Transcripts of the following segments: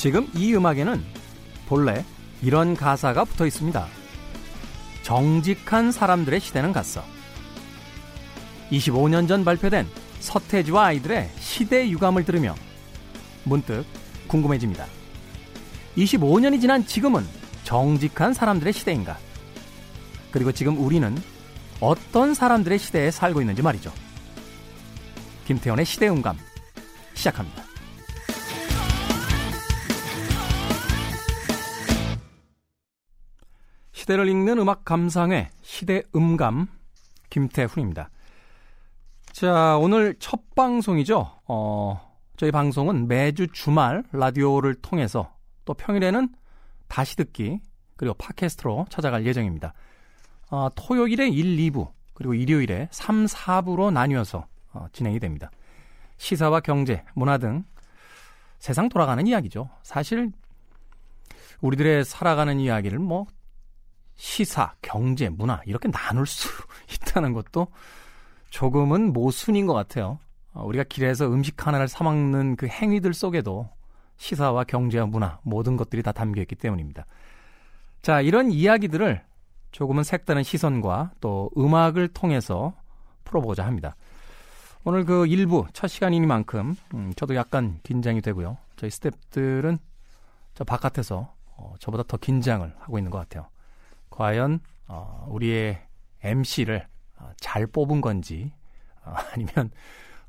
지금 이 음악에는 본래 이런 가사가 붙어 있습니다. 정직한 사람들의 시대는 갔어. 25년 전 발표된 서태지와 아이들의 시대 유감을 들으며 문득 궁금해집니다. 25년이 지난 지금은 정직한 사람들의 시대인가? 그리고 지금 우리는 어떤 사람들의 시대에 살고 있는지 말이죠. 김태원의 시대음감 시작합니다. 시대를 읽는 음악 감상회 시대 음감 김태훈입니다. 자, 오늘 첫 방송이죠. 어, 저희 방송은 매주 주말 라디오를 통해서 또 평일에는 다시 듣기 그리고 팟캐스트로 찾아갈 예정입니다. 어, 토요일에 1, 2부 그리고 일요일에 3, 4부로 나뉘어서 어, 진행이 됩니다. 시사와 경제, 문화 등 세상 돌아가는 이야기죠. 사실 우리들의 살아가는 이야기를 뭐 시사, 경제, 문화 이렇게 나눌 수 있다는 것도 조금은 모순인 것 같아요. 어, 우리가 길에서 음식 하나를 사 먹는 그 행위들 속에도 시사와 경제와 문화 모든 것들이 다 담겨 있기 때문입니다. 자, 이런 이야기들을 조금은 색다른 시선과 또 음악을 통해서 풀어보고자 합니다. 오늘 그 일부 첫 시간이니만큼 음, 저도 약간 긴장이 되고요. 저희 스탭들은 저 바깥에서 어, 저보다 더 긴장을 하고 있는 것 같아요. 과연 어, 우리의 MC를 어, 잘 뽑은 건지 어, 아니면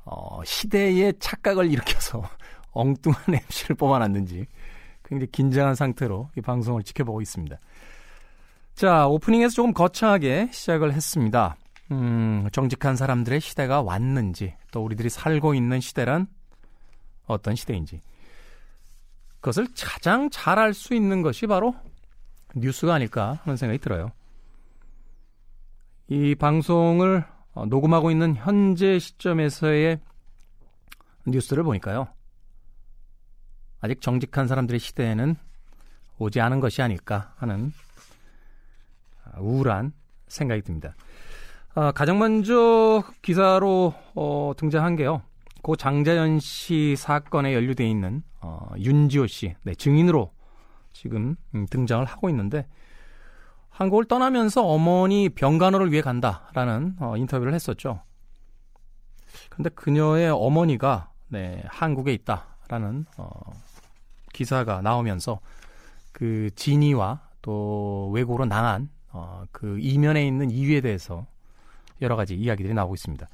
어, 시대의 착각을 일으켜서 엉뚱한 MC를 뽑아놨는지 굉장히 긴장한 상태로 이 방송을 지켜보고 있습니다. 자, 오프닝에서 조금 거창하게 시작을 했습니다. 음, 정직한 사람들의 시대가 왔는지, 또 우리들이 살고 있는 시대란 어떤 시대인지. 그것을 가장 잘 알 수 있는 것이 바로 뉴스가 아닐까 하는 생각이 들어요. 이 방송을 어, 녹음하고 있는 현재 시점에서의 뉴스를 보니까요. 아직 정직한 사람들의 시대에는 오지 않은 것이 아닐까 하는 아, 우울한 생각이 듭니다. 아, 가장 먼저 기사로 어, 등장한 게요. 고 장자연 씨 사건에 연루돼 있는 어, 윤지호 씨 네, 증인으로 지금 음, 등장을 하고 있는데 한국을 떠나면서 어머니 병간호를 위해 간다라는 어, 인터뷰를 했었죠. 근데 그녀의 어머니가 네, 한국에 있다라는 어, 기사가 나오면서 그 진위와 또 외국으로 나간 어, 그 이면에 있는 이유에 대해서 여러 가지 이야기들이 나오고 있습니다.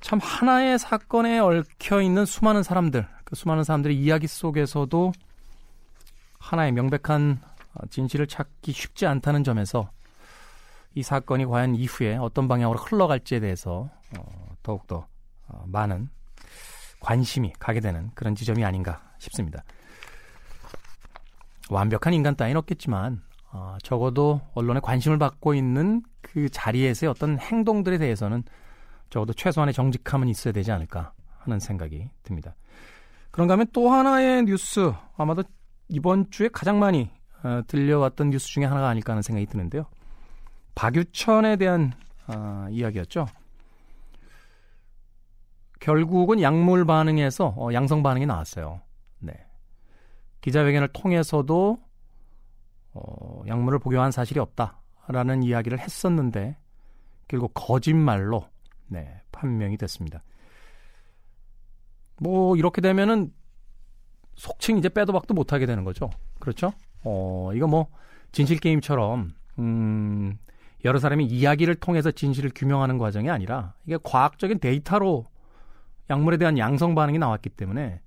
참 하나의 사건에 얽혀 있는 수많은 사람들, 그 수많은 사람들의 이야기 속에서도 하나의 명백한 어, 진실을 찾기 쉽지 않다는 점에서 이 사건이 과연 이후에 어떤 방향으로 흘러갈지에 대해서 어, 더욱더 어, 많은 관심이 가게 되는 그런 지점이 아닌가 싶습니다. 완벽한 인간 따위는 없겠지만 어, 적어도 언론에 관심을 받고 있는 그 자리에서의 어떤 행동들에 대해서는 적어도 최소한의 정직함은 있어야 되지 않을까 하는 생각이 듭니다. 그런가 하면 또 하나의 뉴스 아마도 이번 주에 가장 많이 어, 들려왔던 뉴스 중에 하나가 아닐까 하는 생각이 드는데요. 박유천에 대한 어, 이야기였죠. 결국은 약물 반응에서 어, 양성 반응이 나왔어요. 네. 기자회견을 통해서도 어, 약물을 복용한 사실이 없다라는 이야기를 했었는데 결국 거짓말로 네, 판명이 됐습니다. 뭐 이렇게 되면은 속칭 이제 빼도 박도 못하게 되는 거죠. 그렇죠? 어, 이거 뭐 진실 게임처럼 음, 여러 사람이 이야기를 통해서 진실을 규명하는 과정이 아니라 이게 과학적인 데이터로 약물에 대한 양성 반응이 나왔기 때문에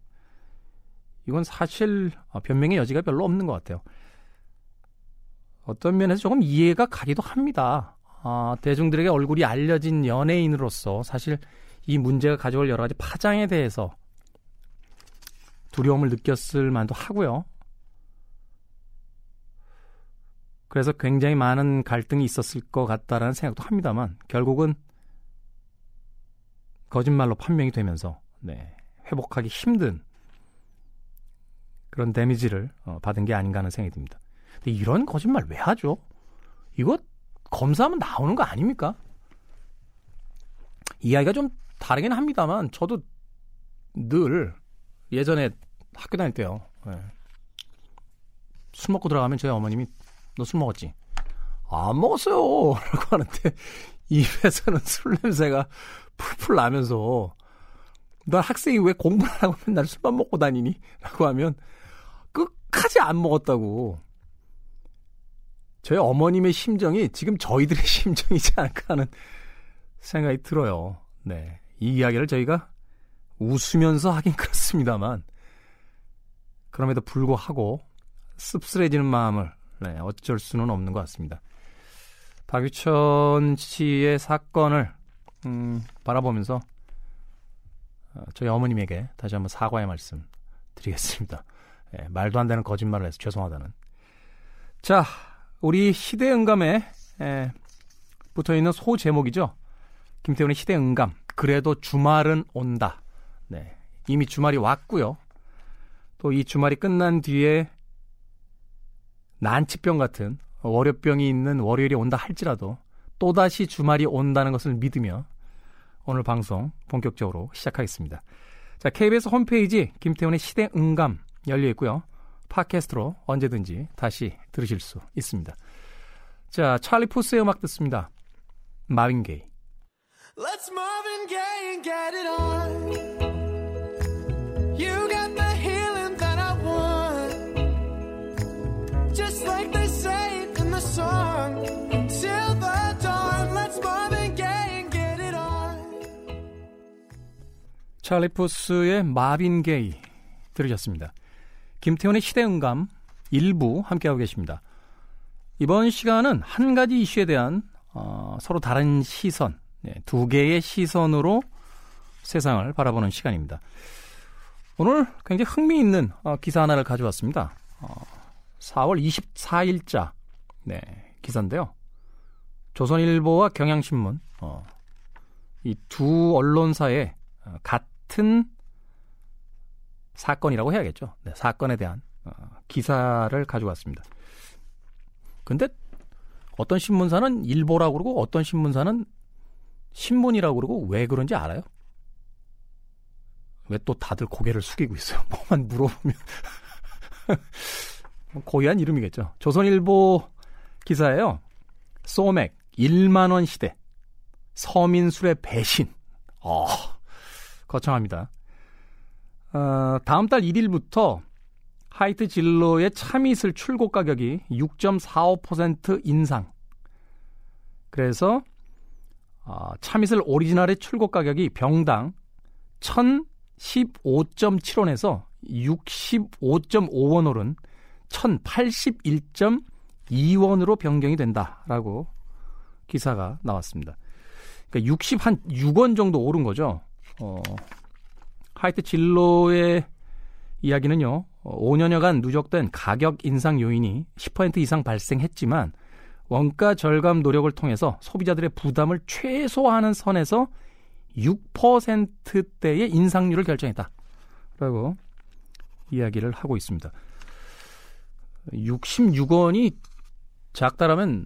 이건 사실 어, 변명의 여지가 별로 없는 것 같아요. 어떤 면에서 조금 이해가 가기도 합니다. 아, 대중들에게 얼굴이 알려진 연예인으로서 사실 이 문제가 가져올 여러 가지 파장에 대해서 두려움을 느꼈을 만도 하고요. 그래서 굉장히 많은 갈등이 있었을 것 같다라는 생각도 합니다만 결국은 거짓말로 판명이 되면서 네, 회복하기 힘든 그런 데미지를 어, 받은 게 아닌가 하는 생각이 듭니다. 근데 이런 거짓말 왜 하죠? 이거 검사하면 나오는 거 아닙니까? 이야기가 좀 다르긴 합니다만 저도 늘 예전에 학교 다닐 때요. 네. 술 먹고 들어가면 저희 어머님이 너 술 먹었지? 안 먹었어요. 라고 하는데 입에서는 술 냄새가 풀풀 나면서 너 학생이 왜 공부를 하고 맨날 술만 먹고 다니니? 라고 하면 끝까지 안 먹었다고. 저희 어머님의 심정이 지금 저희들의 심정이지 않을까 하는 생각이 들어요. 네. 이 이야기를 저희가 웃으면서 하긴 그렇습니다만, 그럼에도 불구하고 씁쓸해지는 마음을 네, 어쩔 수는 없는 것 같습니다. 박유천 씨의 사건을 음, 바라보면서 어, 저희 어머님에게 다시 한번 사과의 말씀 드리겠습니다. 예, 말도 안 되는 거짓말을 해서 죄송하다는. 자, 우리 시대응감에 예, 붙어 있는 소 제목이죠. 김태훈의 시대응감. 그래도 주말은 온다. 네, 이미 주말이 왔고요. 또 이 주말이 끝난 뒤에 난치병 같은 월요병이 있는 월요일이 온다 할지라도 또다시 주말이 온다는 것을 믿으며 오늘 방송 본격적으로 시작하겠습니다. 자, KBS 홈페이지 김태훈의 시대 응감 열려 있고요. 팟캐스트로 언제든지 다시 들으실 수 있습니다. 자, 찰리 포스의 음악 듣습니다. 마빈 게이. Let's Gaye and get it on. You got 찰리 포스의 마빈 게이 들으셨습니다. 김태훈의 시대응감 일부 함께하고 계십니다. 이번 시간은 한 가지 이슈에 대한 어, 서로 다른 시선, 네, 두 개의 시선으로 세상을 바라보는 시간입니다. 오늘 굉장히 흥미있는 어, 기사 하나를 가져왔습니다. 어, 4월 24일자 네, 기사인데요. 조선일보와 경향신문 어, 이 두 언론사의 어, 같은 사건이라고 해야겠죠. 네, 사건에 대한 어, 기사를 가져왔습니다. 근데 어떤 신문사는 일보라고 그러고 어떤 신문사는 신문이라고 그러고 왜 그런지 알아요? 왜 또 다들 고개를 숙이고 있어요? 뭐만 물어보면 고유한 이름이겠죠. 조선일보 기사예요. 소맥 1만 원 시대 서민술의 배신. 어, 거창합니다. 어, 다음 달 1일부터 하이트 진로의 참이슬 출고 가격이 6.45% 인상. 그래서 어, 참이슬 오리지널의 출고 가격이 병당 1,015.7원에서 65.5원 오른 1,081.2원으로 변경이 된다라고 기사가 나왔습니다. 그러니까 60 한 6원 정도 오른 거죠. 어, 하이트 진로의 이야기는요, 5년여간 누적된 가격 인상 요인이 10% 이상 발생했지만 원가 절감 노력을 통해서 소비자들의 부담을 최소화하는 선에서 6%대의 인상률을 결정했다. 라고 이야기를 하고 있습니다. 66원이 작다라면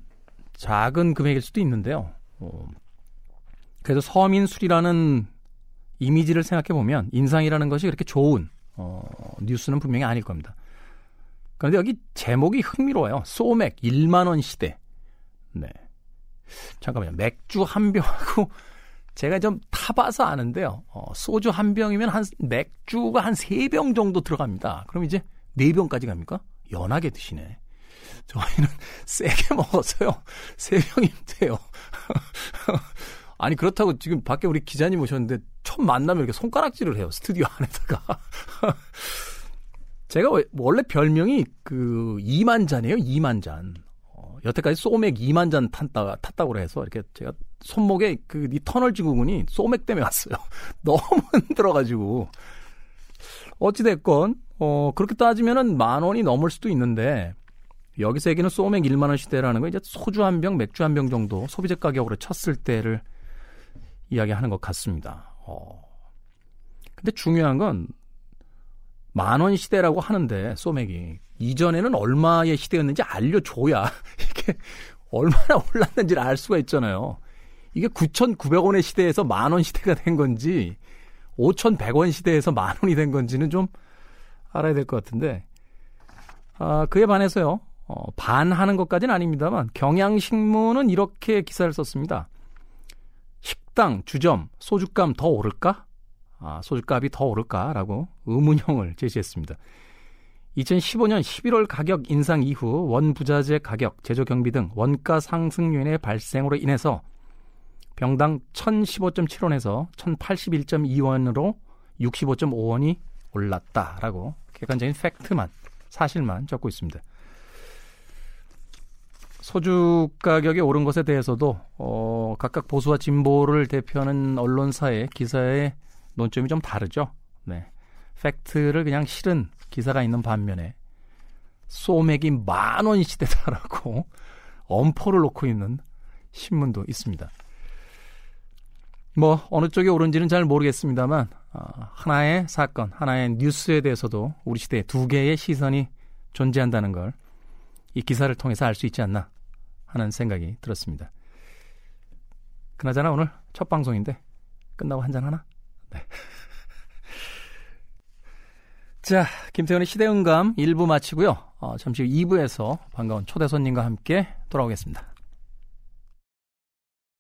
작은 금액일 수도 있는데요. 어, 그래도 서민술이라는 이미지를 생각해 보면 인상이라는 것이 그렇게 좋은 어, 뉴스는 분명히 아닐 겁니다. 그런데 여기 제목이 흥미로워요. 소맥 1만 원 시대. 네. 잠깐만요. 맥주 한 병하고 제가 좀 타봐서 아는데요. 어, 소주 한 병이면 한 맥주가 한 세 병 정도 들어갑니다. 그럼 이제 네 병까지 갑니까? 연하게 드시네. 저희는 세게 먹었어요. 세 병인데요. 아니 그렇다고 지금 밖에 우리 기자님 오셨는데 처음 만나면 이렇게 손가락질을 해요 스튜디오 안에다가. 제가 원래 별명이 그 2만 잔이에요 2만 잔. 어, 여태까지 소맥 2만 잔 탔다 탔다고 해서 이렇게 제가 손목에 그 이 터널 증후군이 소맥 때문에 왔어요. 너무 힘들어가지고. 어찌 됐건 어 그렇게 따지면은 만 원이 넘을 수도 있는데 여기서 얘기는 소맥 1만 원 시대라는 거 이제 소주 한 병, 맥주 한 병 정도 소비재 가격으로 쳤을 때를 이야기하는 것 같습니다. 어. 근데 중요한 건 만원 시대라고 하는데 소맥이 이전에는 얼마의 시대였는지 알려줘야 이게 얼마나 올랐는지를 알 수가 있잖아요. 이게 9,900원의 시대에서 만원 시대가 된 건지 5,100원 시대에서 만 원이 된 건지는 좀 알아야 될 것 같은데 아, 그에 반해서요. 어, 반하는 것까지는 아닙니다만 경향신문은 이렇게 기사를 썼습니다. 식당, 주점, 소주값 더 오를까? 아, 소주값이 더 오를까라고 의문형을 제시했습니다. 2015년 11월 가격 인상 이후 원부자재 가격, 제조 경비 등 원가 상승 요인의 발생으로 인해서 병당 1,015.7원에서 1,081.2원으로 65.5원이 올랐다라고 객관적인 팩트만 사실만 적고 있습니다. 소주 가격이 오른 것에 대해서도 어, 각각 보수와 진보를 대표하는 언론사의 기사의 논점이 좀 다르죠. 네. 팩트를 그냥 실은 기사가 있는 반면에 소맥이 만 원 시대다라고 엄포를 놓고 있는 신문도 있습니다. 뭐 어느 쪽이 옳은지는 잘 모르겠습니다만 어, 하나의 사건, 하나의 뉴스에 대해서도 우리 시대에 두 개의 시선이 존재한다는 걸 이 기사를 통해서 알 수 있지 않나 하는 생각이 들었습니다. 그나저나 오늘 첫 방송인데 끝나고 한잔 하나? 네. 자, 김태현의 시대음감 1부 마치고요. 어, 잠시 후 2부에서 반가운 초대 손님과 함께 돌아오겠습니다.